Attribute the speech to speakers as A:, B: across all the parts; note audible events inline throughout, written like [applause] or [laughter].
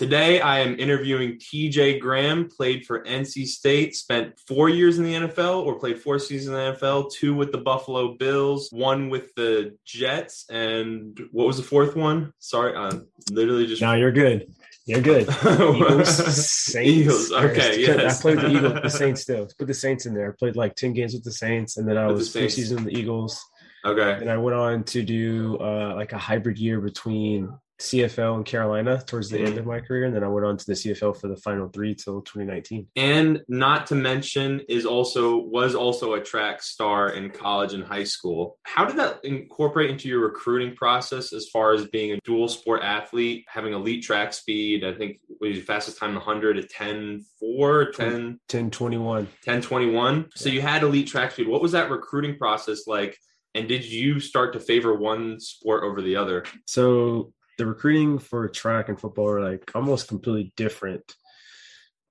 A: Today, I am interviewing TJ Graham, played for NC State, spent four years in the NFL or played four seasons in the NFL, two with the Buffalo Bills, one with the Jets, and what was the fourth one? Sorry, I'm literally just.
B: No, you're good. You're good. [laughs] Eagles, Saints.
A: Eagles, okay, yes.
B: I played the Eagles, the Saints still. Put the Saints in there. I played like 10 games with the Saints, and then I
A: With
B: was seasons in the Eagles.
A: Okay.
B: And I went on to do uh, like a hybrid year between CFL in Carolina towards the
A: Mhm.
B: end of my career. And then I went on to the CFL for the final three till 2019.
A: and not to mention is also was also a track star in college and high school how did that incorporate into your recruiting process as far as being a dual sport athlete having elite track speed i think was your fastest time 100 at 10 4 10
B: 10 21.
A: 10 21 so you had elite track speed what was that recruiting process like and did you start to favor one sport over the other
B: So the recruiting for track and football are like almost completely different.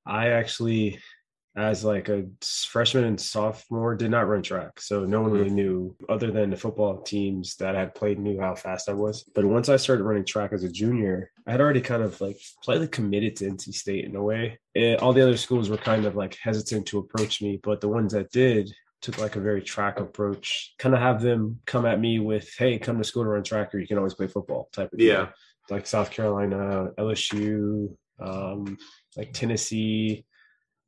B: I actually, as like a freshman and sophomore, did not run track, so no one really knew other than the football teams that I had played knew how fast I was. But once I started running track as a junior, I had already kind of like slightly committed to NC State in a way. Eh, all the other schools were kind of like hesitant to approach me, but the ones that did took like a very track approach, kind of have them come at me with, "Hey, come to school to run track, or you can always play football." Type of.
A: Yeah.
B: like South Carolina, LSU, um, like Tennessee,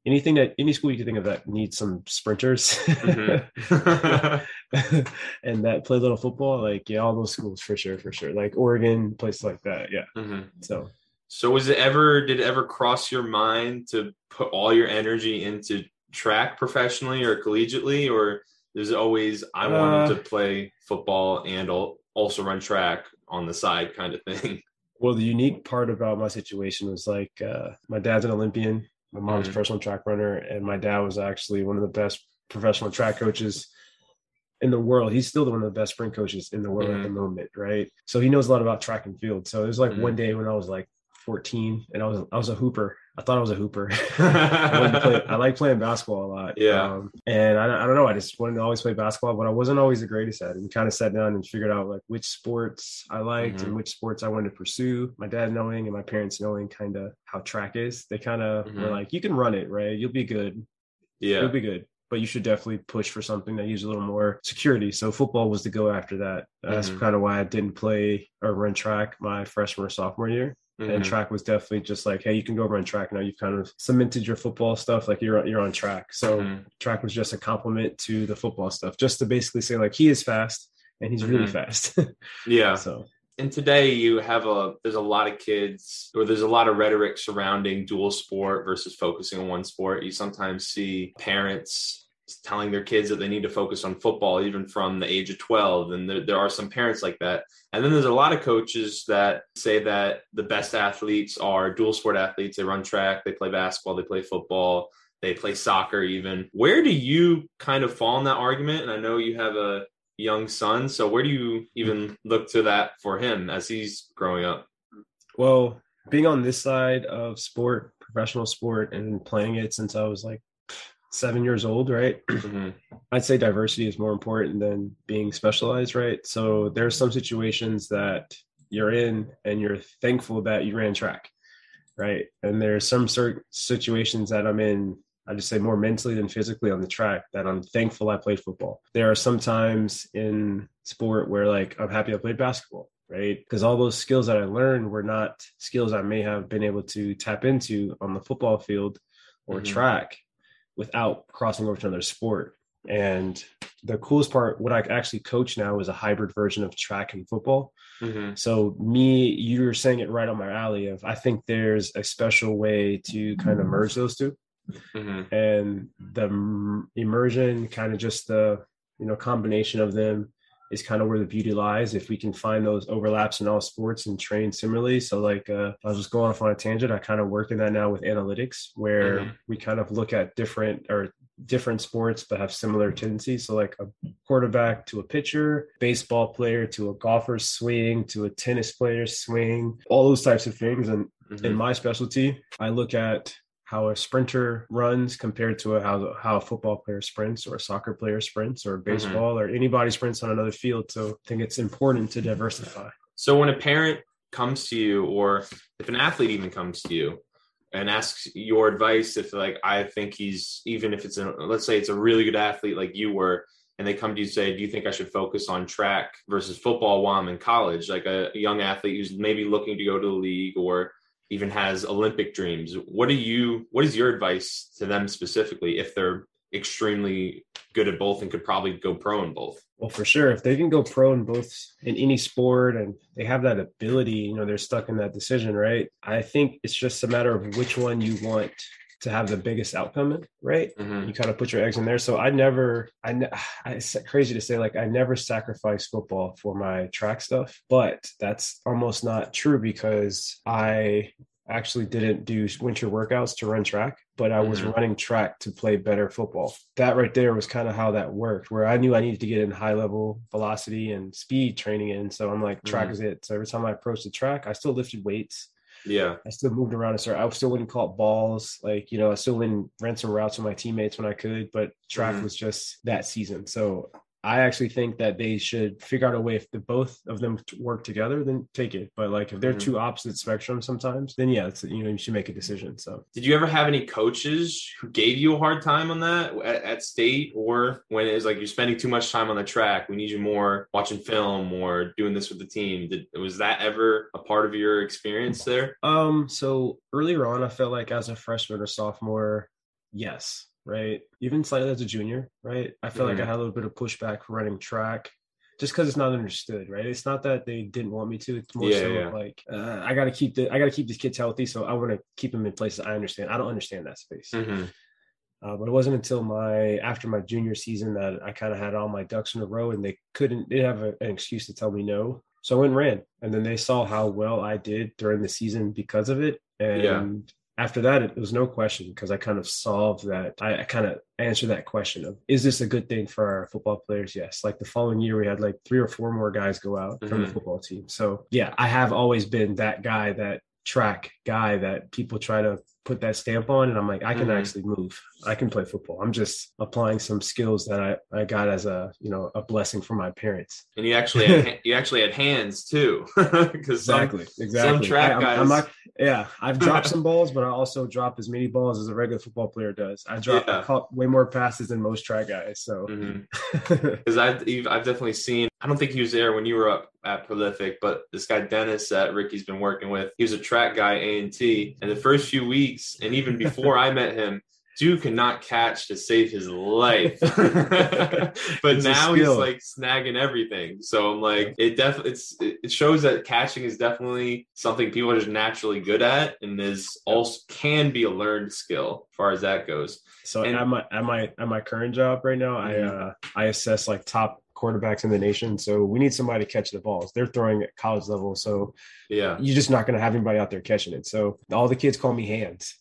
B: anything that any school you can think of that needs some sprinters
A: Mhm. [laughs]
B: and that play a little football, like yeah, all those schools for sure, for sure. Like Oregon, places like that, yeah.
A: Mhm.
B: So
A: So was it ever did it ever cross your mind to put all your energy into track professionally or collegiately or there's always I wanted
B: Uh,
A: to play football and also run track on the side kind of thing. [laughs]
B: Well, the unique part about my situation was like uh, my dad's an Olympian, my mom's a
A: Mhm.
B: professional track runner, and my dad was actually one of the best professional track coaches in the world. He's still one of the best sprint coaches in the world at the moment, right? So he knows a lot about track and field. So it was like
A: Mhm.
B: one day when I was like 14 and I was I was a hooper. I thought I was a hooper. [laughs] I, play, I [laughs] like playing basketball a lot.
A: Yeah.
B: Um, and I, don't- I don't know. I just wanted to always play basketball, but I wasn't always the greatest at it. We kind of sat down and figured out like which sports I liked
A: Mhm.
B: and which sports I wanted to pursue. My dad knowing and my parents knowing kind of how track is. They kind of were
A: Mhm.
B: like, you can run it, right? You'll be good.
A: yeah.
B: You'll be good. But you should definitely push for something that uses a little more security. So football was the go after that. That's
A: Mhm.
B: kind of why I didn't play or run track my freshman or sophomore year and
A: Mhm.
B: track was definitely just like hey you can go run track now you've kind of cemented your football stuff like you're you're on track so
A: Mhm.
B: track was just a compliment to the football stuff just to basically say like he is fast and he's really
A: Mhm.
B: fast [laughs]
A: Yeah.
B: so
A: And today you have a there's a lot of kids or there's a lot of rhetoric surrounding dual sport versus focusing on one sport. You sometimes see parents telling their kids that they need to focus on football even from the age of 12 and there, there are some parents like that. And then there's a lot of coaches that say that the best athletes are dual sport athletes. They run track, they play basketball, they play football, they play soccer even. Where do you kind of fall in that argument? And I know you have a young son. So where do you even look to that for him as he's growing up?
B: well being on this side of sport professional sport and playing it since i was like seven years old right [clears throat]
A: Mhm.
B: I'd say diversity is more important than being specialized, right? So there's some situations that you're in and you're thankful that you ran track, right? And there's some certain situations that I'm in, I just say more mentally than physically on the track that I'm thankful I played football. There are some times in sport where like I'm happy I played basketball, right? Because all those skills that I learned were not skills I may have been able to tap into on the football field or
A: Mhm.
B: track without crossing over to another sport. And the coolest part, what I actually coach now is a hybrid version of track and football.
A: Mhm.
B: So me, you were saying it right on my alley of I think there's a special way to kind of merge those two.
A: Mhm.
B: And the immersion, kind of just the you know combination of them is kind of where the beauty lies if we can find those overlaps in all sports and train similarly so like uh, i was just going off on a tangent i kind of work in that now with analytics where
A: Mhm.
B: we kind of look at different or different sports but have similar tendencies so like a quarterback to a pitcher baseball player to a golfer's swing to a tennis player's swing all those types of things and in
A: Mhm.
B: my specialty i look at how a sprinter runs compared to a, how how a football player sprints or a soccer player sprints or mm-hmm. baseball or anybody sprints on another field. So i think it's important to diversify.
A: So when a parent comes to you or if an athlete even comes to you and asks your advice if like i think he's even if it's a let's say it's a really good athlete like you were and they come to you and say do you think i should focus on track versus football while i'm in college? Like a, a young athlete who's maybe looking to go to the league or even has olympic dreams what do you what is your advice to them specifically if they're extremely good at both and could probably go pro in both.
B: Well, for sure. If they can go pro in both in any sport and they have that ability, you know, they're stuck in that decision, right? I think it's just a matter of which one you want to have the biggest outcome right? Mm-hmm. You kind of put your eggs in there. So I never, I, it's [sighs] crazy to say, like, I never sacrificed football for my track stuff, but that's almost not true because I actually didn't do winter workouts to run track, but I was mm-hmm. running track to play better football. That right there was kind of how that worked, where I knew I needed to get in high level velocity and speed training in. So I'm like, track mm-hmm. is it. So every time I approached the track, I still lifted weights.
A: Yeah.
B: I still moved around and started. I still wouldn't call it balls. Like, you know, I still wouldn't run some routes with my teammates when I could, but track mm-hmm. was just that season. So I actually think that they should figure out a way if the both of them work together, then take it. But like if they're mm-hmm. two opposite spectrums sometimes, then yeah, it's you know you should make a decision. So
A: did you ever have any coaches who gave you a hard time on that at, at state or when it's like you're spending too much time on the track, we need you more watching film or doing this with the team? Did was that ever a part of your experience there?
B: Um, so earlier on, I felt like as a freshman or sophomore, yes right? Even slightly as a junior, right? I feel mm-hmm. like I mm-hmm. had a little bit of pushback for running track just because it's not understood, right? It's not that they didn't want me to. It's more yeah, so yeah. like uh, I got to keep the I got to keep these kids healthy, so I want to keep them in places I understand. I don't understand that space. Mm-hmm. Uh, but it wasn't until my after my junior season that I kind of had all my ducks in a row, and they couldn't. They have a, an excuse to tell me no, so I went and ran. And then they saw how well I did during the season because of it, and yeah after that, it was no question because I kind of solved that. I, I, kind of answered that question of, is this a good thing for our football players? Yes. Like the following year, we had like three or four more guys go out mm-hmm. from the mm-hmm. football team. So yeah, I have always been that guy that track guy that people try to put that stamp on and i'm like i can mm-hmm. actually move i can play football i'm just applying some skills that i i got as a you know a blessing from my parents
A: and you actually had, [laughs] you actually had hands too [laughs]
B: because exactly some, exactly some track I, guys I'm, I'm not, yeah i've dropped [laughs] some balls but i also drop as many balls as a regular football player does i drop yeah. I way more passes than most track guys so
A: because mm-hmm. [laughs] i've i've definitely seen i don't think he was there when you were up at prolific but this guy dennis that ricky's been working with he was a track guy a and t and the first few weeks, and even before I met him, Dude could not catch to save his life. [laughs] [laughs] but now he's like snagging everything. So I'm like, it definitely it's it shows that catching is definitely something people are just naturally good at and is also can be a learned skill as far as that goes.
B: So and, at my at my at my current job right now, mm-hmm. I uh I assess like top quarterbacks in the nation. So we need somebody to catch the balls. They're throwing at college level. So
A: yeah,
B: you're just not going to have anybody out there catching it. So all the kids call me hands.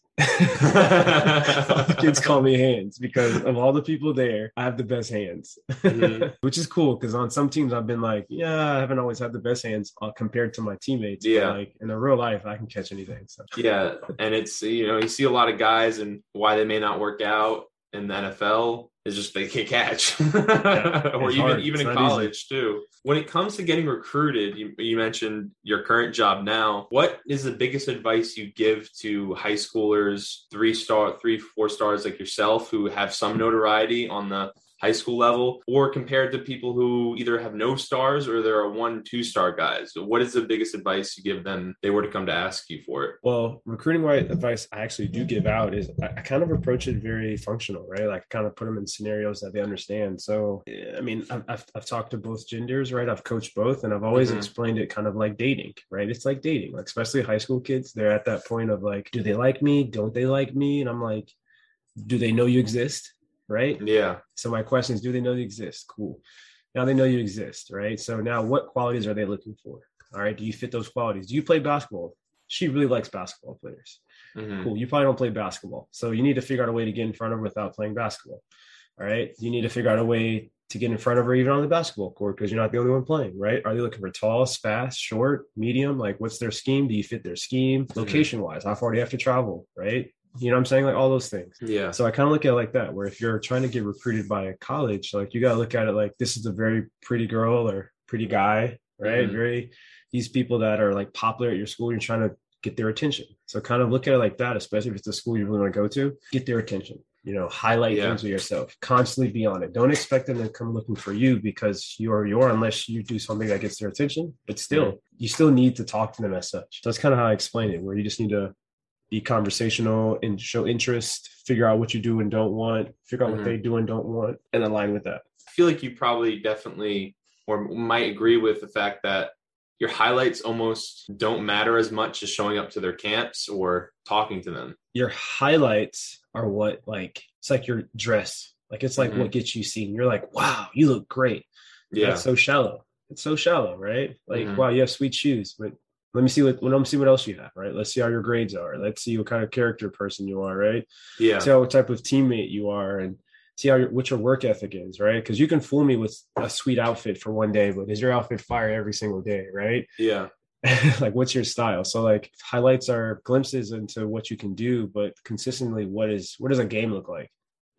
B: Kids call me hands because of all the people there, I have the best hands, mm-hmm. [laughs] which is cool. Because on some teams, I've been like, yeah, I haven't always had the best hands uh, compared to my teammates. Yeah, like in a real life, I can catch anything. So
A: yeah, and it's you know you see a lot of guys and why they may not work out in the NFL is just they can't catch, [laughs] yeah, or even hard. even it's in college easy. too. When it comes to getting recruited, you, you mentioned your current job now. What is the biggest advice you give to high schoolers, three star, three four stars like yourself, who have some notoriety on the high school level or compared to people who either have no stars or there are one two star guys. What is the biggest advice you give them they were to come to ask you for it?
B: Well recruiting white advice i actually do give out is i kind of approach it very functional right? Like kind of put them in scenarios that they understand. So i mean i've, I've, I've talked to both genders right? I've coached both and i've always mm-hmm. explained it kind of like dating right? It's like dating like especially high school kids they're at that point of like do they like me? Don't they like me? And i'm like do they know you exist right?
A: Yeah.
B: So my question is, do they know you exist? Cool. Now they know you exist, right? So now what qualities are they looking for? All right. Do you fit those qualities? Do you play basketball? She really likes basketball players. Mm-hmm. Cool. You probably don't play basketball. So you need to figure out a way to get in front of her without playing basketball. All right. You need to figure out a way to get in front of her even on the basketball court because you're not the only one playing, right? Are they looking for tall, fast, short, medium? Like what's their scheme? Do you fit their scheme? Mm-hmm. Location wise, how far do you have to travel, right? You know what I'm saying? Like all those things.
A: Yeah.
B: So I kind of look at it like that, where if you're trying to get recruited by a college, like you got to look at it like this is a very pretty girl or pretty guy, right? Mm-hmm. Very, these people that are like popular at your school, you're trying to get their attention. So kind of look at it like that, especially if it's a school you really want to go to, get their attention. You know, highlight yeah. things with yourself. Constantly be on it. Don't expect them to come looking for you because you're you're unless you do something that gets their attention. But still, mm-hmm. you still need to talk to them as such. So that's kind of how I explain it, where you just need to be conversational and show interest, figure out what you do and don't want, figure out mm-hmm. what they do and don't want, and align with that.
A: I feel like you probably definitely or might agree with the fact that your highlights almost don't matter as much as showing up to their camps or talking to them.
B: Your highlights are what like it's like your dress. Like it's like mm-hmm. what gets you seen. You're like, wow, you look great. Yeah. That's so shallow. It's so shallow, right? Like, mm-hmm. wow, you have sweet shoes, but let me see what let me see what else you have, right? Let's see how your grades are. Let's see what kind of character person you are, right?
A: Yeah.
B: See how what type of teammate you are and see how your, what your work ethic is, right? Because you can fool me with a sweet outfit for one day, but is your outfit fire every single day, right?
A: Yeah. [laughs]
B: like what's your style? So like highlights are glimpses into what you can do, but consistently, what is what does a game look like?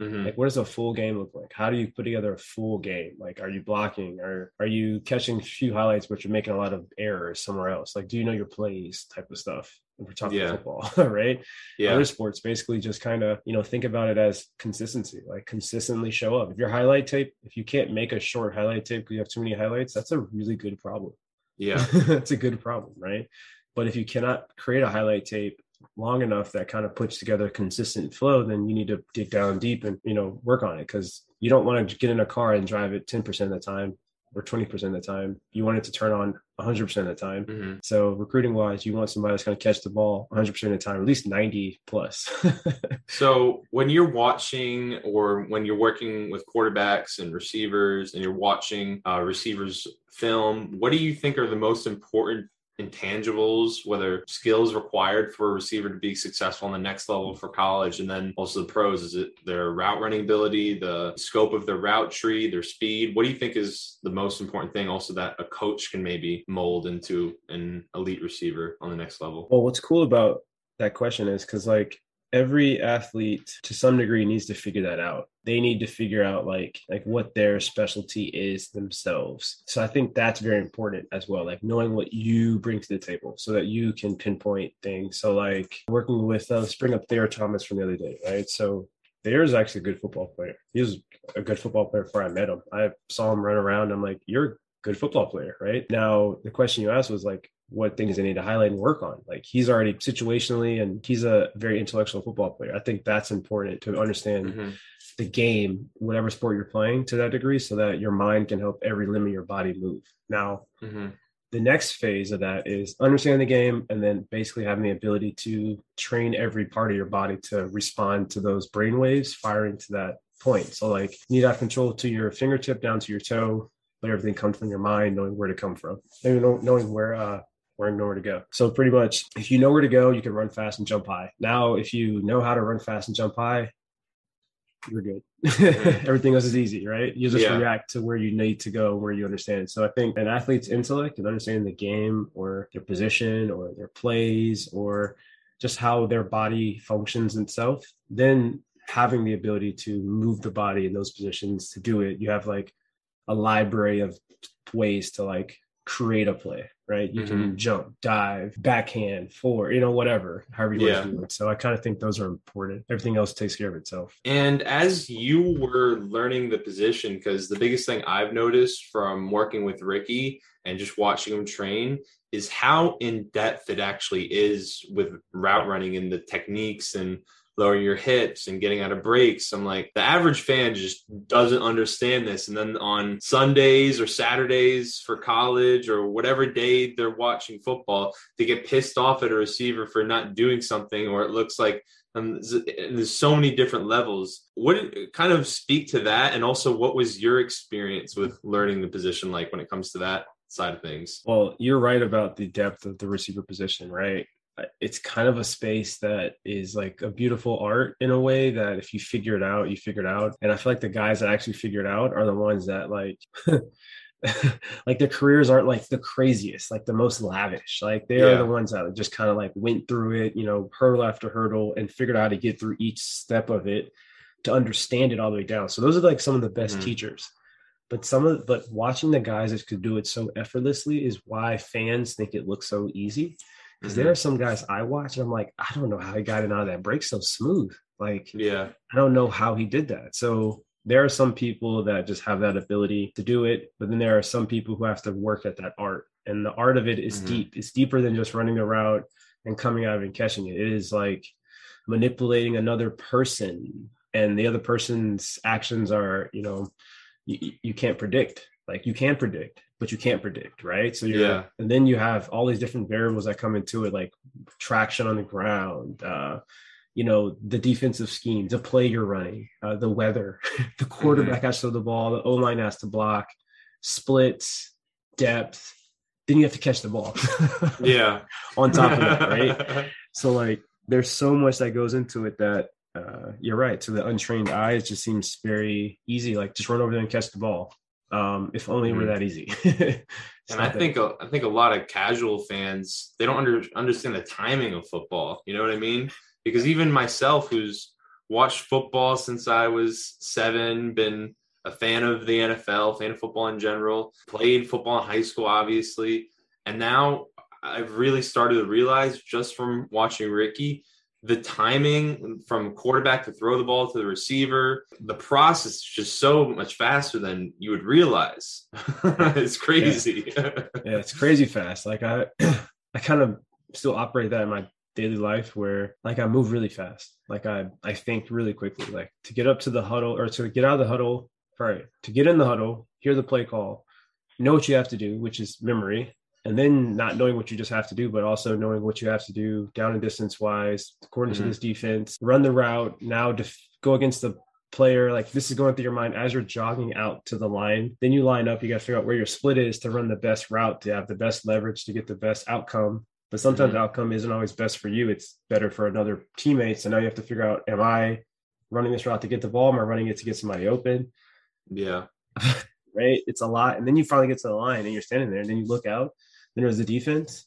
B: Mm-hmm. Like, what does a full game look like? How do you put together a full game? Like, are you blocking? Or are you catching a few highlights, but you're making a lot of errors somewhere else? Like, do you know your plays type of stuff? We're talking yeah. football, [laughs] right? Yeah. Other sports basically just kind of, you know, think about it as consistency, like consistently show up. If your highlight tape, if you can't make a short highlight tape because you have too many highlights, that's a really good problem.
A: Yeah. [laughs]
B: that's a good problem, right? But if you cannot create a highlight tape long enough that kind of puts together a consistent flow, then you need to dig down deep and you know work on it because you don't want to get in a car and drive it 10% of the time or 20% of the time. You want it to turn on 100% of the time. Mm-hmm. So recruiting wise, you want somebody that's going to catch the ball 100% of the time, at least 90 plus. [laughs]
A: so when you're watching or when you're working with quarterbacks and receivers and you're watching uh, receivers film, what do you think are the most important intangibles, whether skills required for a receiver to be successful on the next level for college, and then also the pros? Is it their route running ability, the scope of their route tree, their speed? What do you think is the most important thing also that a coach can maybe mold into an elite receiver on the next level?
B: Well, what's cool about that question is because like every athlete to some degree needs to figure that out they need to figure out like like what their specialty is themselves so i think that's very important as well like knowing what you bring to the table so that you can pinpoint things so like working with uh, let's bring up thayer thomas from the other day right so Thayer is actually a good football player. He was a good football player before I met him. I saw him run around. I'm like, you're a good football player, right? Now, the question you asked was like, what things they need to highlight and work on. Like he's already situationally and he's a very intellectual football player. I think that's important to understand mm-hmm. the game, whatever sport you're playing to that degree, so that your mind can help every limb of your body move. Now, mm-hmm. the next phase of that is understanding the game and then basically having the ability to train every part of your body to respond to those brain waves firing to that point. So like you need to have control to your fingertip down to your toe, let everything come from your mind, knowing where to come from, maybe knowing where uh, where know where to go. So pretty much, if you know where to go, you can run fast and jump high. Now, if you know how to run fast and jump high, you're good. [laughs] Mm-hmm. Everything else is easy, right? You just yeah. react to where you need to go, where you understand. So I think an athlete's intellect and understanding the game or their position or their plays or just how their body functions itself, then having the ability to move the body in those positions to do it, you have like a library of ways to like create a play, right? You mm-hmm. can jump, dive, backhand, forward, you know, whatever, however you yeah. want to do it. So I kind of think those are important. Everything else takes care of itself.
A: And as you were learning the position, because the biggest thing I've noticed from working with Ricky and just watching him train is how in depth it actually is with route running and the techniques and lowering your hips and getting out of breaks. I'm like, the average fan just doesn't understand this. And then on Sundays or Saturdays for college or whatever day they're watching football, they get pissed off at a receiver for not doing something, or it looks like um, there's so many different levels. What kind of speak to that? And also, what was your experience with learning the position like when it comes to that? side of things.
B: Well, you're right about the depth of the receiver position, right? It's kind of a space that is like a beautiful art in a way that if you figure it out, you figure it out. And I feel like the guys that actually figure it out are the ones that like [laughs] like their careers aren't like the craziest, like the most lavish. Like they yeah. are the ones that just kind of like went through it, you know, hurdle after hurdle and figured out how to get through each step of it to understand it all the way down. So those are like some of the best mm-hmm. teachers But some of but watching the guys that could do it so effortlessly is why fans think it looks so easy. Because mm-hmm. there are some guys I watch and I'm like, I don't know how he got it out of that break so smooth. Like,
A: yeah,
B: I don't know how he did that. So there are some people that just have that ability to do it, but then there are some people who have to work at that art. And the art of it is mm-hmm. deep. It's deeper than just running a route and coming out and catching it. It is like manipulating another person and the other person's actions are, you know, you, you can't predict. Like you can predict, but you can't predict, right? So you're, yeah. and then you have all these different variables that come into it, like traction on the ground, uh, you know, the defensive scheme, the play you're running, uh, the weather, [laughs] the quarterback mm-hmm. has to throw the ball, the O line has to block, splits, depth. Then you have to catch the ball. [laughs]
A: yeah.
B: On top of that, right? [laughs] so like, there's so much that goes into it that uh, you're right. To the untrained eye, it just seems very easy. Like just run over there and catch the ball. Um, if only mm-hmm. it were that easy. [laughs]
A: and I think a, I think a lot of casual fans they don't under, understand the timing of football. You know what I mean? Because even myself, who's watched football since I was seven, been a fan of the NFL, fan of football in general, played football in high school, obviously, and now I've really started to realize just from watching Ricky the timing from quarterback to throw the ball to the receiver, the process is just so much faster than you would realize. [laughs] it's crazy.
B: Yeah. [laughs] yeah, it's crazy fast. Like I [clears throat] I kind of still operate that in my daily life where like I move really fast. Like I I think really quickly. Like to get up to the huddle or to get out of the huddle, right? To get in the huddle, hear the play call, know what you have to do, which is memory, and then not knowing what you just have to do, but also knowing what you have to do down and distance wise, according mm-hmm. to this defense, run the route, now def- go against the player. Like this is going through your mind as you're jogging out to the line. Then you line up, you got to figure out where your split is to run the best route, to have the best leverage, to get the best outcome. But sometimes mm-hmm. outcome isn't always best for you. It's better for another teammate. So now you have to figure out, am I running this route to get the ball? Am I running it to get somebody open?
A: Yeah. [laughs]
B: right. It's a lot. And then you finally get to the line and you're standing there and then you look out then there's the defense,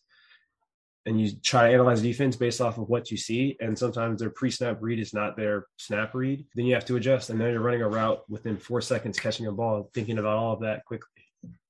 B: and you try to analyze defense based off of what you see. And sometimes their pre-snap read is not their snap read. Then you have to adjust, and then you're running a route within four seconds, catching a ball, thinking about all of that quickly.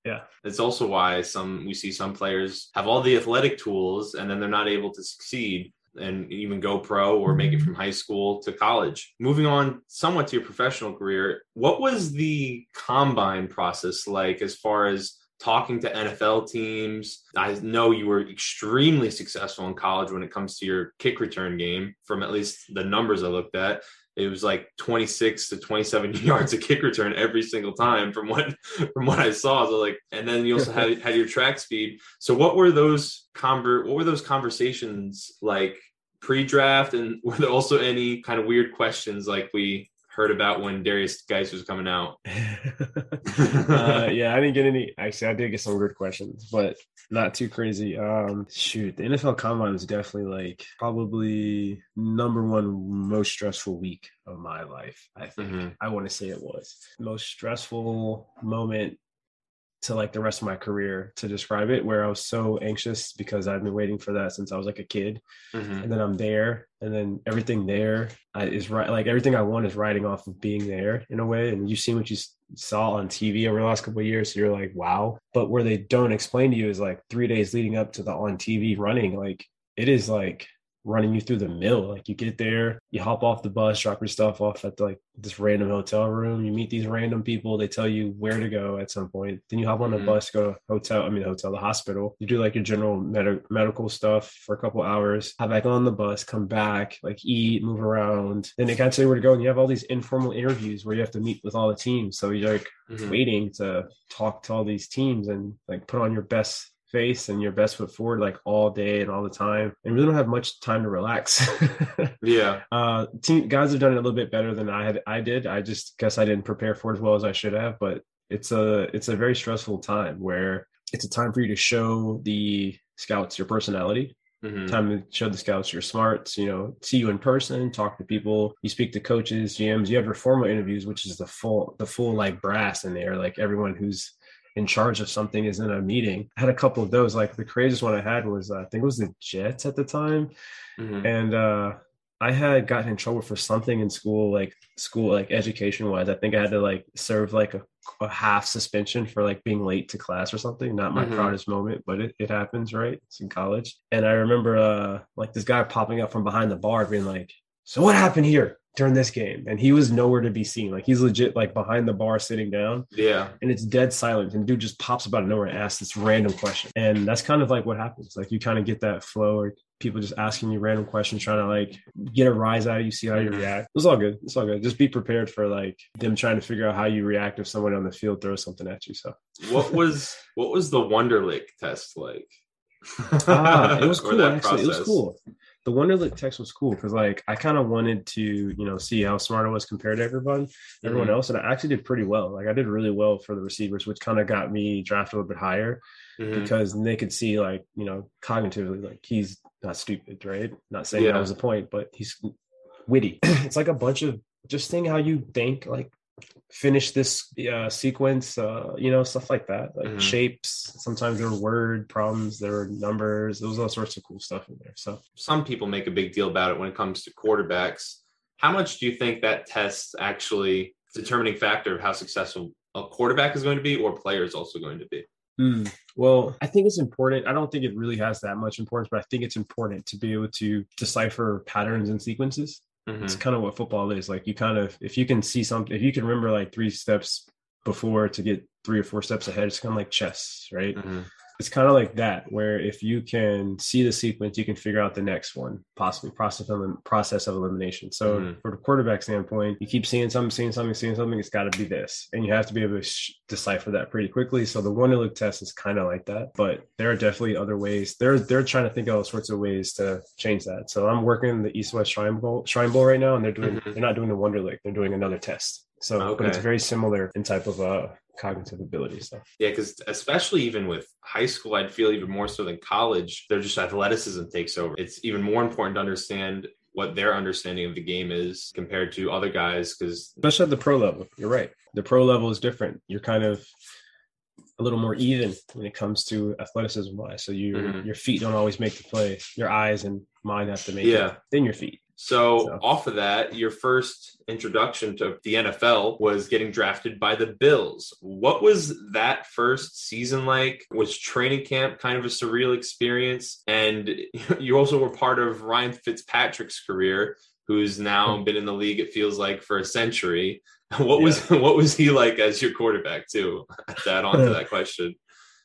B: Yeah.
A: It's also why some we see some players have all the athletic tools and then they're not able to succeed and even go pro or make it mm-hmm. from high school to college. Moving on somewhat to your professional career, what was the combine process like as far as talking to NFL teams. I know you were extremely successful in college when it comes to your kick return game, from at least the numbers I looked at. It was like 26 to 27 [laughs] yards of kick return every single time from what from what I saw. So like, and then you also had [laughs] had your track speed. So what were those conver what were those conversations like pre-draft and were there also any kind of weird questions like we heard about when Derrius Guice was coming out. [laughs]
B: uh, yeah, I didn't get any. Actually, I did get some good questions, but not too crazy. Um, shoot, the NFL Combine was definitely like probably number one most stressful week of my life. I think mm-hmm. I want to say it was most stressful moment to like the rest of my career to describe it where I was so anxious because I've been waiting for that since I was like a kid. Mm-hmm. And then I'm there and then everything there is right like everything I want is riding off of being there in a way and you've seen what you saw on TV over the last couple of years so you're like wow but where they don't explain to you is like 3 days leading up to the on TV running like it is like running you through the mill. Like you get there, you hop off the bus, drop your stuff off at like this random hotel room. You meet these random people. They tell you where to go at some point. Then you hop on the mm-hmm. bus, go to hotel. I mean, hotel, the hospital. You do like your general med- medical stuff for a couple hours. Hop back on the bus, come back, like eat, move around. Then they kind of tell you where to go. And you have all these informal interviews where you have to meet with all the teams. So you're like mm-hmm. waiting to talk to all these teams and like put on your best face and your best foot forward like all day and all the time and really don't have much time to relax. [laughs]
A: Yeah.
B: Uh team guys have done it a little bit better than i had i did. I just guess i didn't prepare for as well as i should have but it's a it's a very stressful time where it's a time for you to show the scouts your personality Mm-hmm. time to show the scouts your smarts you know see you in person talk to people you speak to coaches gms you have your formal interviews which is the full the full like brass in there like everyone who's in charge of something is in a meeting. I had a couple of those. Like the craziest one I had was uh, I think it was the Jets at the time, mm-hmm. and uh, I had gotten in trouble for something in school, like school, like education wise. I think I had to like serve like a, a half suspension for like being late to class or something. Not my
A: Mhm.
B: proudest moment, but it, it happens, right? It's in college. And I remember uh like this guy popping up from behind the bar being like, So what happened here during this game? And he was nowhere to be seen. Like he's legit like behind the bar sitting down
A: Yeah.
B: and it's dead silent and dude just pops up out of nowhere and asks this random question and that's kind of like what happens like you kind of get that flow or people just asking you random questions trying to like get a rise out of you see how you
A: Mhm.
B: react it's all good it's all good just be prepared for like them trying to figure out how you react if someone on the field throws something at you so
A: What was what was the Wonderlic test like?
B: ah, it was [laughs] cool actually it was cool the wonderlic text was cool because like i kind of wanted to you know see how smart i was compared to everyone everyone
A: Mhm.
B: else and i actually did pretty well like i did really well for the receivers which kind of got me drafted a little bit higher
A: Mhm.
B: because they could see like you know cognitively like he's not stupid right not saying
A: Yeah.
B: that was the point but he's witty [clears throat] it's like a bunch of just seeing how you think like finish this uh, sequence uh, you know stuff like that like
A: Mhm.
B: shapes sometimes there were word problems there were numbers there was all sorts of cool stuff in there so
A: Some people make a big deal about it when it comes to quarterbacks. How much do you think that test actually determining factor of how successful a quarterback is going to be or player is also going to be?
B: Hmm. Well, I think it's important. I don't think it really has that much importance, but I think it's important to be able to decipher patterns and sequences.
A: Mhm.
B: It's kind of what football is. Like you kind of, if you can see something, if you can remember like three steps before to get three or four steps ahead, it's kind of like chess, right?
A: Mhm.
B: It's kind of like that, where if you can see the sequence, you can figure out the next one, possibly process of, process of elimination. So,
A: Mhm.
B: for the quarterback standpoint, you keep seeing something, seeing something, seeing something. It's got to be this, and you have to be able to sh- decipher that pretty quickly. So, the Wonderlic test is kind of like that, but there are definitely other ways. They're they're trying to think of all sorts of ways to change that. So, I'm working in the East West Shrine Bowl, Shrine Bowl right now, and they're doing
A: Mhm.
B: they're not doing the Wonderlic, they're doing another test. So, but it's very similar in type of uh cognitive ability. So.
A: Yeah, because especially even with high school, I'd feel even more so than college, they're just athleticism takes over. It's even more important to understand what their understanding of the game is compared to other guys because
B: especially at the pro level. You're right. The pro level is different. You're kind of a little more even when it comes to athleticism wise. So you
A: Mhm.
B: your feet don't always make the play. Your eyes and mind have to make
A: Yeah.
B: it. Then your feet.
A: So,
B: So-
A: off of that, your first introduction to the NFL was getting drafted by the Bills. What was that first season like? Was training camp kind of a surreal experience? And [laughs] you also were part of Ryan Fitzpatrick's career, who's now hmm. been in the league. It feels like for a century. [laughs] What was [laughs] what was he like as your quarterback too? To add on to that question.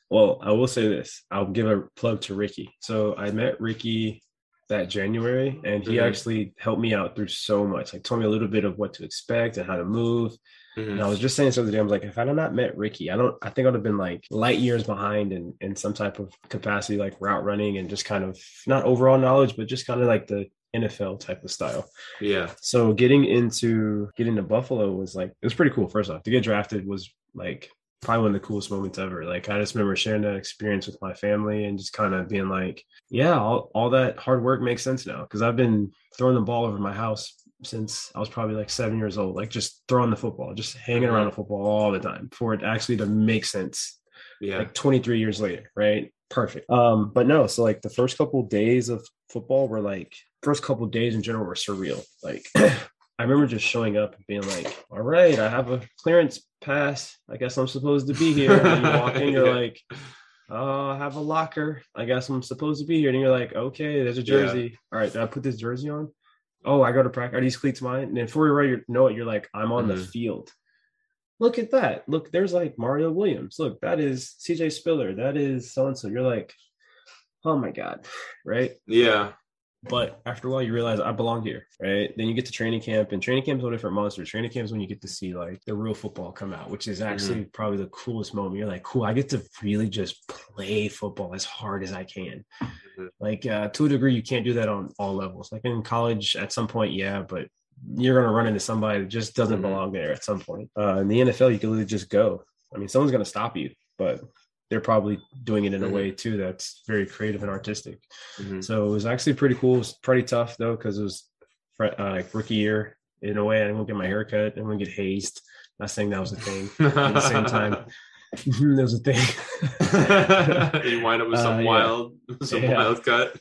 B: Well, I will say this. I'll give a plug to Ricky. So I met Ricky that January and he
A: Mhm.
B: actually helped me out through so much. Like told me a little bit of what to expect and how to move.
A: Mhm.
B: And I was just saying so the other day, I was like, if I had not met Ricky, I don't I think I'd have been like light years behind in, in some type of capacity, like route running and just kind of not overall knowledge, but just kind of like the NFL type of style.
A: Yeah.
B: So getting into getting to Buffalo was like it was pretty cool. First off, to get drafted was like probably one of the coolest moments ever. Like I just remember sharing that experience with my family and just kind of being like, yeah, all, all that hard work makes sense now because I've been throwing the ball over my house since I was probably like seven years old, like just throwing the football, just hanging around the football all the time for it actually to make sense
A: Yeah.
B: like 23 years later, right? Perfect. Um, but no, so like the first couple days of football were like first couple days in general were surreal. Like [clears throat] I remember just showing up and being like, all right, I have a clearance pass. I guess I'm supposed to be here. And you walk in, [laughs] you're
A: Yeah.
B: like, oh, I have a locker. I guess I'm supposed to be here. And you're like, okay, there's a
A: Yeah.
B: jersey. All right, did I put this jersey on? Oh, I go to practice. Are these cleats mine? And then before you you know it, you're like, I'm on the
A: Mhm.
B: field. Look at that. Look, there's like Mario Williams. Look, that is CJ Spiller. That is so and so. You're like, oh my God. [laughs] Right.
A: yeah.
B: But after a while, you realize I belong here, right? Then you get to training camp, and training camp is a different monster. Training camp is when you get to see like the real football come out, which is actually probably the coolest moment. You're like, cool, I get to really just play football as hard as I can.
A: Mhm.
B: Like uh, to a degree, you can't do that on all levels. Like in college, at some point, yeah, but you're gonna run into somebody that just doesn't
A: Mhm.
B: belong there at some point. Uh, in the NFL, you can literally just go. I mean, someone's gonna stop you, but they're probably doing it in a
A: Mhm.
B: way too that's very creative and artistic.
A: Mhm.
B: So it was actually pretty cool. It was pretty tough though because it was fr- uh, like rookie year in a way. I didn't get my hair cut. I didn't get hazed. Not saying that was a thing. [laughs] At the same time, [laughs] there was a thing. [laughs]
A: you wind up with some
B: Uh, yeah.
A: wild, some
B: Yeah.
A: wild cut.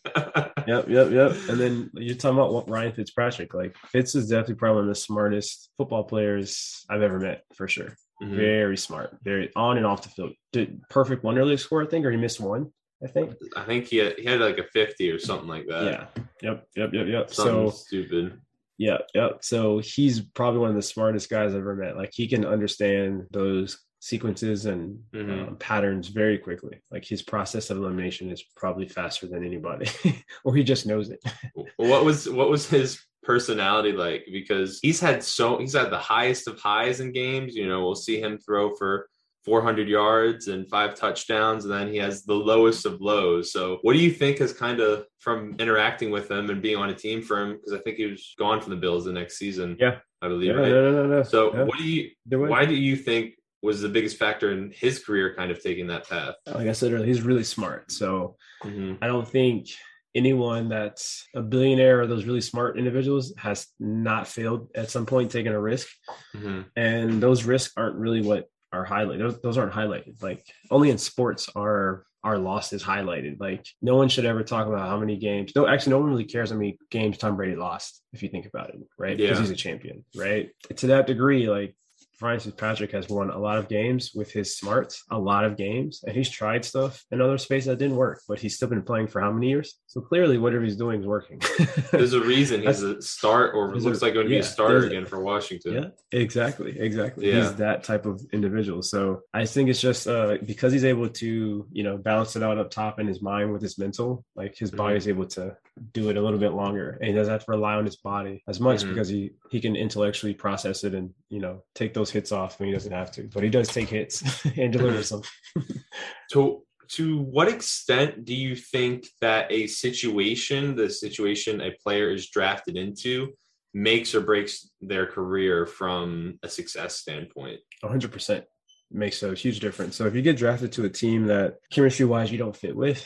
B: yep, yep, yep. And then you're talking about what Ryan Fitzpatrick. Like Fitz is definitely probably one of the smartest football players I've ever met for sure. Mm-hmm. Very smart, very on and off the field. Did perfect one early score, I think, or he missed one. I think.
A: I think he had, he had like a 50 or something like that.
B: Yeah. Yep. Yep. Yep. Yep.
A: Something so stupid.
B: Yeah. Yep. So he's probably one of the smartest guys I've ever met. Like he can understand those sequences and mm-hmm. um, patterns very quickly. Like his process of elimination is probably faster than anybody, [laughs] or he just knows it.
A: what was what was his personality like? Because he's had so he's had the highest of highs in games. You know, we'll see him throw for 400 yards and five touchdowns, and then he has the lowest of lows. So, what do you think has kind of from interacting with him and being on a team for him? Because I think he was gone from the Bills the next season.
B: Yeah,
A: I believe.
B: Yeah,
A: right?
B: no, no, no,
A: So, yeah. what do you? Why do you think was the biggest factor in his career kind of taking that path?
B: Like I said earlier, he's really smart. So, mm-hmm. I don't think anyone that's a billionaire or those really smart individuals has not failed at some point taking a risk. Mm-hmm. And those risks aren't really what are highlighted. Those, those aren't highlighted. Like only in sports are our losses highlighted. Like no one should ever talk about how many games. No, actually, no one really cares how many games Tom Brady lost. If you think about it, right? Because he's a champion, right? To that degree, like Ryan Fitzpatrick has won a lot of games with his smarts, a lot of games, and he's tried stuff in other spaces that didn't work, but he's still been playing for how many years? So clearly, whatever he's doing is working. [laughs]
A: there's a reason he's a start, or looks a, like going to yeah, be a starter again for Washington.
B: Yeah, exactly, exactly. Yeah. He's that type of individual. So I think it's just uh, because he's able to, you know, balance it out up top in his mind with his mental, like his mm-hmm. body is able to do it a little bit longer, and he doesn't have to rely on his body as much mm-hmm. because he he can intellectually process it and you know take those hits off when he doesn't have to. But he does take hits [laughs] and delivers them. [laughs]
A: to to what extent do you think that a situation, the situation a player is drafted into, makes or breaks their career from a success standpoint?
B: 100% makes a huge difference. So if you get drafted to a team that chemistry wise you don't fit with,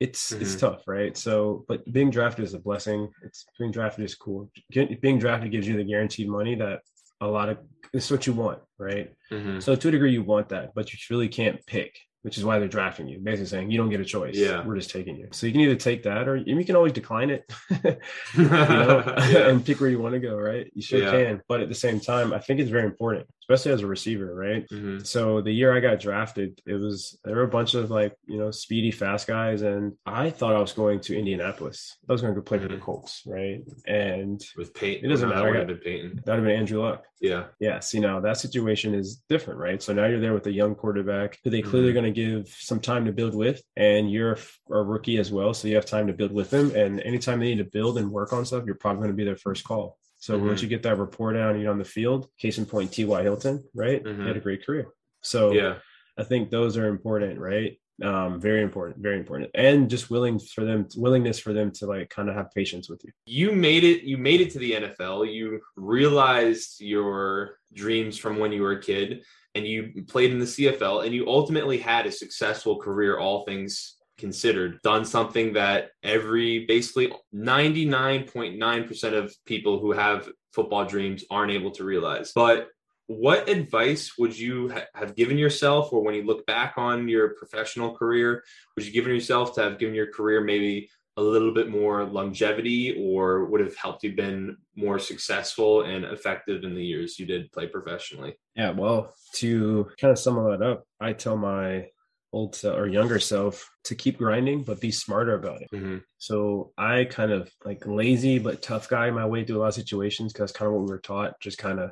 B: it's mm-hmm. it's tough, right? So, but being drafted is a blessing. It's being drafted is cool. Being drafted gives you the guaranteed money that a lot of it's what you want, right? Mm-hmm. So to a degree you want that, but you really can't pick which is why they're drafting you, basically saying you don't get a choice.
A: Yeah,
B: we're just taking you. So you can either take that, or you can always decline it, [laughs] [laughs] know, and pick where you want to go. Right? You sure yeah. can, but at the same time, I think it's very important, especially as a receiver. Right? Mm-hmm. So the year I got drafted, it was there were a bunch of like you know speedy, fast guys, and I thought I was going to Indianapolis. I was going to go play mm-hmm. for the mm-hmm. Colts, right? And
A: with Peyton,
B: it doesn't matter.
A: That would have been Peyton.
B: That would have been Andrew Luck.
A: Yeah.
B: Yeah. See now that situation is different, right? So now you're there with a young quarterback who they clearly mm-hmm. going to give some time to build with, and you're a rookie as well, so you have time to build with them. And anytime they need to build and work on stuff, you're probably going to be their first call. So mm-hmm. once you get that rapport down, you're on the field. Case in point, T.Y. Hilton, right? Mm-hmm. He had a great career. So
A: yeah,
B: I think those are important, right? um very important very important and just willing for them willingness for them to like kind of have patience with you
A: you made it you made it to the nfl you realized your dreams from when you were a kid and you played in the cfl and you ultimately had a successful career all things considered done something that every basically 99.9% of people who have football dreams aren't able to realize. But what advice would you ha- have given yourself or when you look back on your professional career would you given yourself to have given your career maybe a little bit more longevity or would have helped you been more successful and effective in the years you did play professionally?
B: Yeah well to kind of sum all that up i tell my old or younger self to keep grinding but be smarter about it mm-hmm. so i kind of like lazy but tough guy my way through a lot of situations because kind of what we were taught just kind of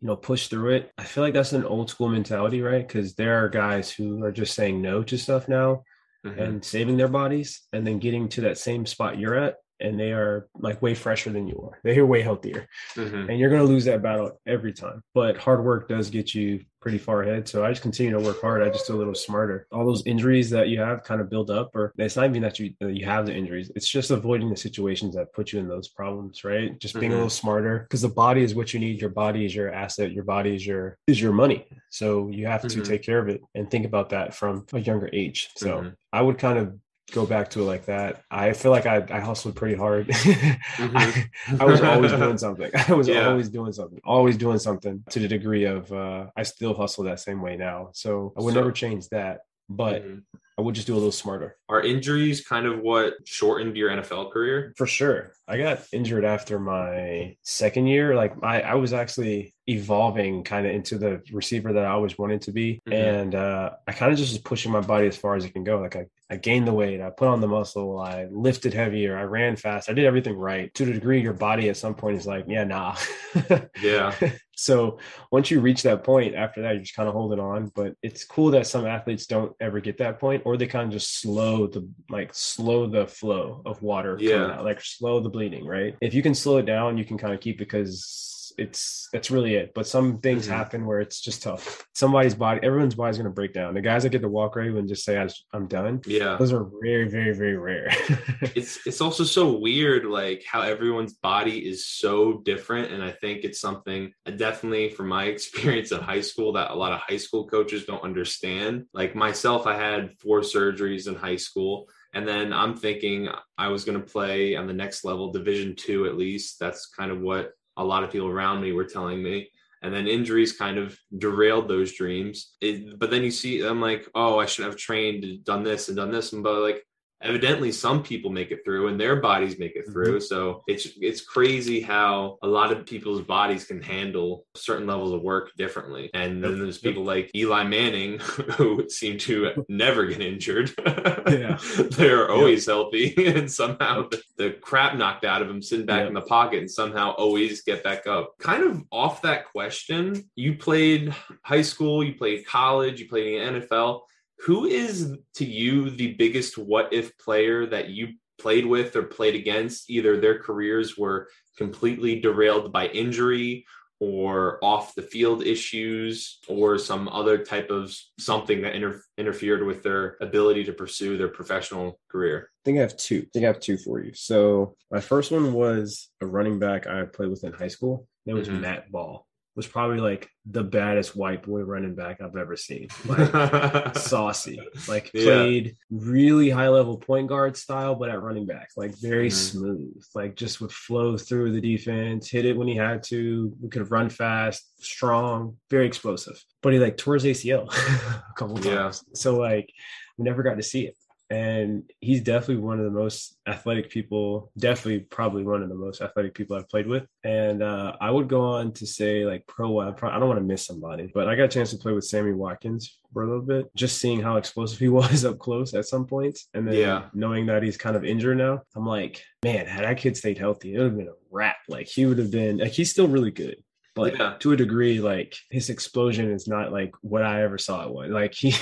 B: you know, push through it. I feel like that's an old school mentality, right? Because there are guys who are just saying no to stuff now mm-hmm. and saving their bodies and then getting to that same spot you're at and they are like way fresher than you are. They're way healthier. Mm-hmm. And you're going to lose that battle every time. But hard work does get you pretty far ahead. So I just continue to work hard. I just do a little smarter. All those injuries that you have kind of build up, or it's not even that you that you have the injuries. It's just avoiding the situations that put you in those problems, right? Just being mm-hmm. a little smarter because the body is what you need. Your body is your asset. Your body is your is your money. So you have mm-hmm. to take care of it and think about that from a younger age. So mm-hmm. I would kind of go back to it like that. I feel like I, I hustled pretty hard. [laughs] mm-hmm. I, I, was always doing something. [laughs] I was yeah. always doing something, always doing something to the degree of uh, I still hustle that same way now. So I would so, never change that. But mm-hmm. I would just do a little smarter.
A: Are injuries kind of what shortened your NFL career?
B: For sure. I got injured after my second year. Like I, I was actually evolving kind of into the receiver that I always wanted to be. Mm-hmm. And uh, I kind of just was pushing my body as far as it can go. Like I, I gained the weight, I put on the muscle, I lifted heavier, I ran fast, I did everything right. To the degree your body at some point is like, yeah, nah. [laughs]
A: yeah.
B: so once you reach that point, after that, you're just kind of holding on. But it's cool that some athletes don't ever get that point, or they kind of just slow the like slow the flow of water.
A: Yeah.
B: Like slow the bleeding, right? If you can slow it down, you can kind of keep because it's that's really it. But some things mm-hmm. happen where it's just tough. Somebody's body, everyone's body's gonna break down. The guys that get to walk right and just say I'm done,
A: yeah,
B: those are very, very, very rare. [laughs]
A: it's it's also so weird, like how everyone's body is so different, and I think it's something uh, definitely from my [laughs] experience in high school that a lot of high school coaches don't understand. Like myself, I had four surgeries in high school and then i'm thinking i was going to play on the next level division two at least that's kind of what a lot of people around me were telling me. And then injuries kind of derailed those dreams. It, but then you see i'm like oh i should have trained done this and done this. And but like evidently some people make it through and their bodies make it through. Mm-hmm. so it's it's crazy how a lot of people's bodies can handle certain levels of work differently. And then there's people like Eli Manning [laughs] who seem to never get injured. [laughs]
B: Yeah.
A: They're always healthy [laughs] and somehow the, the, crap knocked out of them sitting back in the pocket and somehow always get back up. Kind of off that question you played high school you played college you played in the NFL who is to you the biggest what if player that you played with or played against? Either their careers were completely derailed by injury or off the field issues or some other type of something that inter- interfered with their ability to pursue their professional career?
B: I think I have two. I think I have two for you. So my first one was a running back I played with in high school. That was mm-hmm. Matt Ball was probably like the baddest white boy running back I've ever seen. [laughs] Like saucy, like played yeah. really high level point guard style, but at running back, like very mm-hmm. smooth, like just would flow through the defense, hit it when he had to, we could run fast, strong, very explosive. But he like tore his ACL [laughs] a couple times. Yeah. So like we never got to see it and he's definitely one of the most athletic people definitely probably one of the most athletic people i've played with. And uh, i would go on to say like pro i don't want to miss somebody but i got a chance to play with sammy watkins for a little bit just seeing how explosive he [laughs] was up close at some points. And then
A: yeah.
B: knowing that he's kind of injured now i'm like man had that kid stayed healthy it would have been a wrap. Like he would have been like he's still really good but yeah. to a degree like his explosion is not like what i ever saw it was. Like he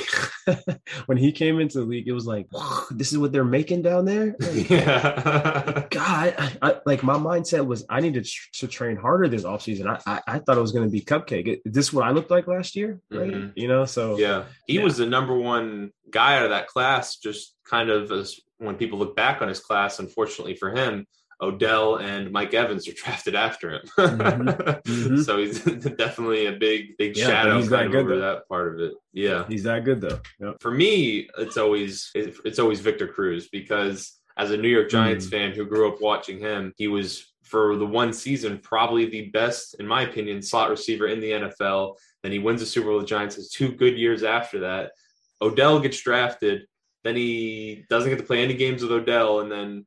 B: [laughs] when he came into the league it was like this is what they're making down there? [laughs] Like,
A: yeah.
B: God I, I, like my mindset was i needed to train harder this offseason. I, I i thought it was going to be cupcake. Is this what i looked like last year right? Mm-hmm. you know so
A: yeah. He yeah. was the number one guy out of that class just kind of as when people look back on his class unfortunately for him Odell and Mike Evans are [laughs] drafted after him. mm-hmm. Mm-hmm. So he's [laughs] definitely a big, big yeah, shadow he's that good, over though. that part of it. Yeah,
B: he's that good though. Yep.
A: For me, it's always it's always Victor Cruz because as a New York Giants mm. fan who grew up watching him, he was for the one season probably the best, in my opinion, slot receiver in the NFL. Then he wins the Super Bowl with the Giants. Has two good years after that. Odell gets drafted. Then he doesn't get to play any games with Odell, and then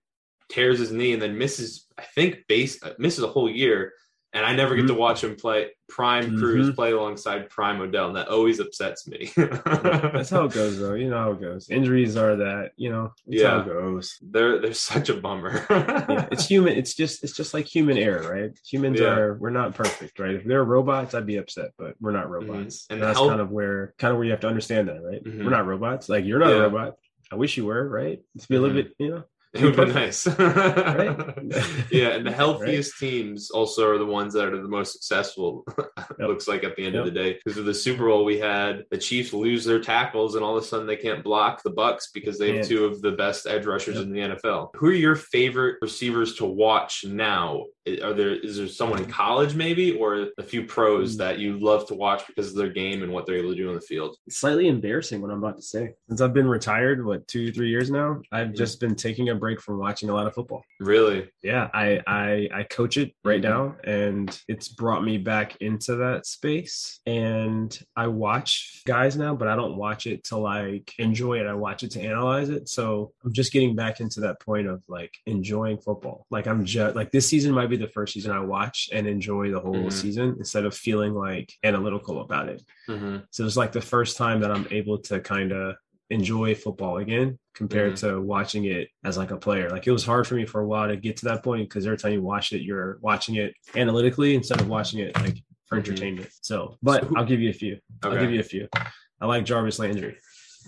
A: tears his knee and then misses, I think, base uh, misses a whole year. And I never get mm-hmm. to watch him play Prime mm-hmm. Cruz play alongside Prime Odell, and that always upsets me.
B: that's how it goes, [laughs] though. You know how it goes. Injuries are that. You know, yeah. goes.
A: They're they're such a bummer.
B: yeah, it's [laughs] human. It's just it's just like human error, right? Humans yeah. are we're not perfect, right? If they're robots, I'd be upset, but we're not mm-hmm. robots, mm-hmm. and, and that's kind of where kind of where you have to understand that, right? Mm-hmm. We're not robots. Like you're not a robot. I wish you were, right? Let's be a little mm-hmm. bit, you know,
A: it would be nice. [laughs] yeah, and the [laughs] healthiest right. teams also are the ones that are the most successful. [laughs] Yep. looks like at the end yep. of the day, because of the Super Bowl, we had the Chiefs lose their tackles, and all of a sudden they can't block the Bucks because they have two of the best edge rushers yep. in the NFL. Who are your favorite receivers to watch now? Are there is there someone in college maybe or a few pros
B: Hmm.
A: that you love to watch because of their game and what they're able to do on the field?
B: It's slightly embarrassing what I'm about to say. Since I've been retired, what two, three years now, I've
A: Mhm.
B: just been taking a break from watching a lot of football.
A: Really?
B: Yeah, I I, I coach it right now, and it's brought me back into that space. And I watch guys now, but I don't watch it to like enjoy it. I watch it to analyze it. So I'm just getting back into that point of like enjoying football. Like I'm just like this season might be the first season I watch and enjoy the whole
A: Mhm.
B: season instead of feeling like analytical about it.
A: Mm-hmm.
B: So it's like the first time that I'm able to kind of enjoy football again compared to watching it as like a player. Like it was hard for me for a while to get to that point because every time you watch it, you're watching it analytically instead of watching it like for
A: Mhm.
B: entertainment. So, but
A: So who-
B: I'll give you a few. I'll give you a few. I like Jarvis Landry.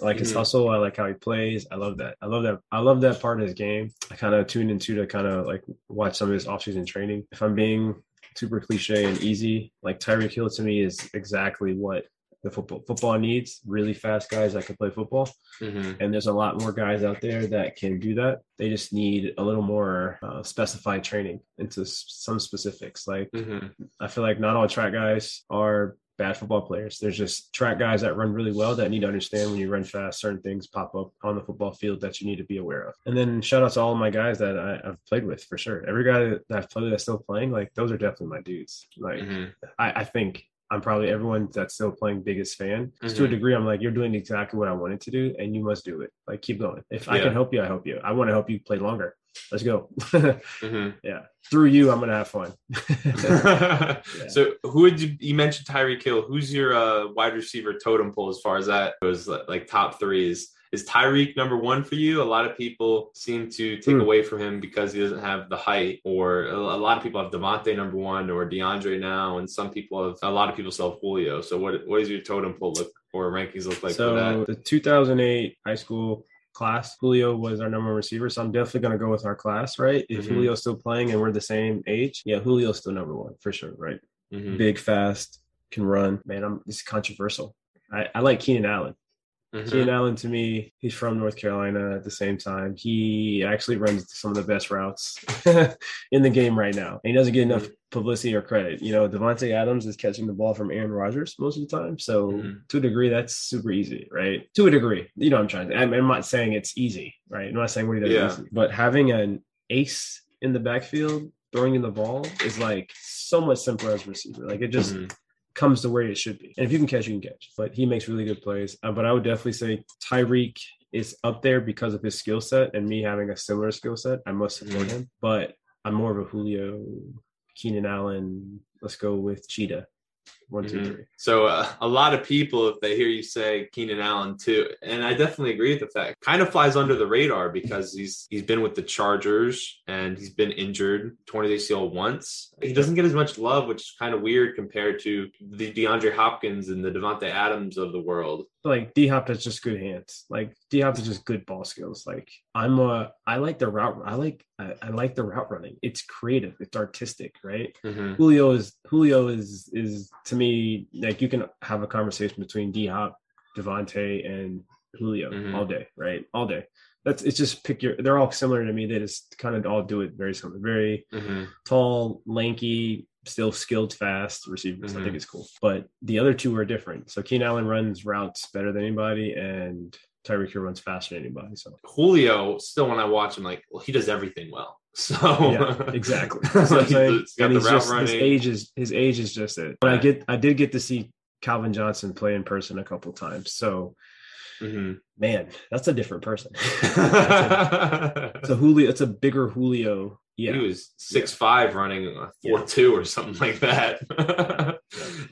B: I like his hustle. I like how he plays. I love that. I love that. I love that part of his game. I kind of tuned into to kind of like watch some of his offseason training. If I'm being super cliche and easy, like Tyreek Hill to me is exactly what the football football needs. Really fast guys that can play football.
A: Mm-hmm.
B: And there's a lot more guys out there that can do that. They just need a little more uh, specified training into some specifics. Like
A: Mm-hmm.
B: I feel like not all track guys are bad football players. There's just track guys that run really well that need to understand when you run fast, certain things pop up on the football field that you need to be aware of. And then shout out to all of my guys that I, I've played with for sure. Every guy that I've played with that's still playing, like those are definitely my dudes. Like
A: Mm-hmm.
B: I, I think I'm probably everyone that's still playing biggest fan. 'Cause To a
A: Mhm.
B: degree, I'm like, you're doing exactly what I wanted to do, and you must do it. Like, keep going. If I can help you, I help you. I want to help you play longer. Let's go.
A: Mm-hmm. [laughs]
B: Through you, I'm gonna have fun. [laughs]
A: So who would you you mentioned Tyreek Hill? Who's your uh, wide receiver totem pole as far as that goes? Like, like top three is is Tyreek number one for you? A lot of people seem to take
B: Hmm.
A: away from him because he doesn't have the height, or a, a lot of people have Davante number one or DeAndre now, and some people have a lot of people have Julio. So what what does your totem pole look or rankings look like for
B: so
A: that?
B: the 2008 high school class, Julio was our number one receiver. So I'm definitely gonna go with our class, right? If
A: Mhm.
B: Julio's still playing and we're the same age, yeah, Julio's still number one for sure, right?
A: Mhm.
B: Big, fast, can run. Man, I'm this is controversial. I, I like Keenan Allen.
A: Mhm.
B: Keenan Allen to me, he's from North Carolina at the same time. He actually runs some of the best routes [laughs] in the game right now. And he doesn't get enough publicity or credit. You know, Davante Adams is catching the ball from Aaron Rodgers most of the time. So
A: Mhm.
B: to a degree, that's super easy, right? To a degree. You know what I'm trying to I'm, I'm not saying it's easy, right? I'm not saying what he does
A: Yeah.
B: easy. But having an ace in the backfield throwing in the ball is like so much simpler as a receiver. Like it just
A: Mhm.
B: Comes to where it should be. And if you can catch, you can catch. But he makes really good plays. Uh, but I would definitely say Tyreek is up there because of his skill set and me having a similar skill set. I must support him. But I'm more of a Julio, Keenan Allen. Let's go with Cheetah. One, two,
A: Mhm.
B: three.
A: So uh, a lot of people, if they hear you say Keenan Allen too, and I definitely agree with the fact, kind of flies under the radar because he's he's been with the Chargers and he's been injured, torn ACL once. He doesn't get as much love, which is kind of weird compared to the DeAndre Hopkins and the Davante Adams of the world.
B: Like D Hop has just good hands. Like D Hop is just good ball skills. Like I'm a I like the route. I like I, I like the route running. It's creative. It's artistic, right?
A: Mm-hmm.
B: Julio is Julio is is to me like you can have a conversation between D Hop, Davante, and Julio
A: Mhm.
B: all day, right? All day. That's it's just pick your. They're all similar to me. They just kind of all do it very similar. Very
A: Mm-hmm.
B: tall, lanky, still skilled, fast receivers. I
A: Mhm.
B: think it's cool. But the other two are different. So Keenan Allen runs routes better than anybody, and Tyreek Hill runs faster than anybody. So
A: Julio, still when I watch him, like, well, he does everything well. So
B: yeah, [laughs] exactly. That's what I'm
A: He's
B: saying. And he's
A: route
B: just, his age is his age is just it. But I get I did get to see Calvin Johnson play in person a couple times. So
A: Mhm.
B: man, that's a different person. [laughs] it's a Julio. It's a bigger Julio. Yeah,
A: He was six five running a four two or something like that. [laughs]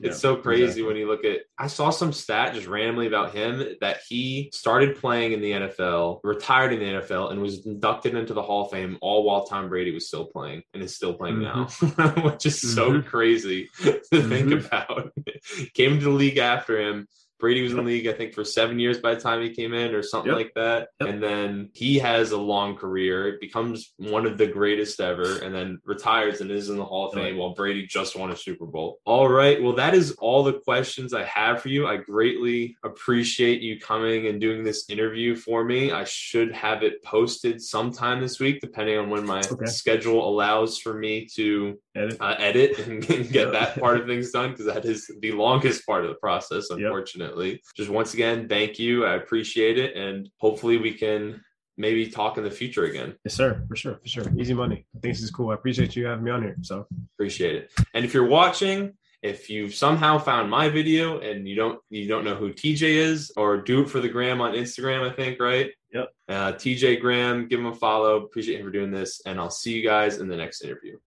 A: it's
B: Yeah,
A: so crazy
B: exactly.
A: when you look at. I saw some stat just randomly about him that he started playing in the NFL, retired in the NFL, and was inducted into the Hall of Fame all while Tom Brady was still playing and is still playing now, [laughs] which is so
B: Mhm.
A: crazy to think
B: Mhm.
A: about. [laughs] Came to the league after him. Brady was in the league, I think, for seven years by the time he came in, or something
B: Yep.
A: like that.
B: Yep.
A: And then he has a long career, it becomes one of the greatest ever, and then retires and is in the Hall of Fame while Brady just won a Super Bowl. All right. Well, that is all the questions I have for you. I greatly appreciate you coming and doing this interview for me. I should have it posted sometime this week, depending on when my
B: Okay.
A: schedule allows for me to
B: Edit.
A: uh, edit and [laughs] get that part of things done because that is the longest part of the process,
B: Yep.
A: Just once again, thank you. I appreciate it. And hopefully we can maybe talk in the future again.
B: Yes, sir. For sure. For sure. Easy money. I think this is cool. I appreciate you having me on here. So
A: Appreciate it. And if you're watching, if you've somehow found my video and you don't you don't know who TJ is, or do it for the gram on Instagram, I think, right?
B: Yep.
A: Uh, TJ Graham, give him a follow. Appreciate him for doing this, and I'll see you guys in the next interview.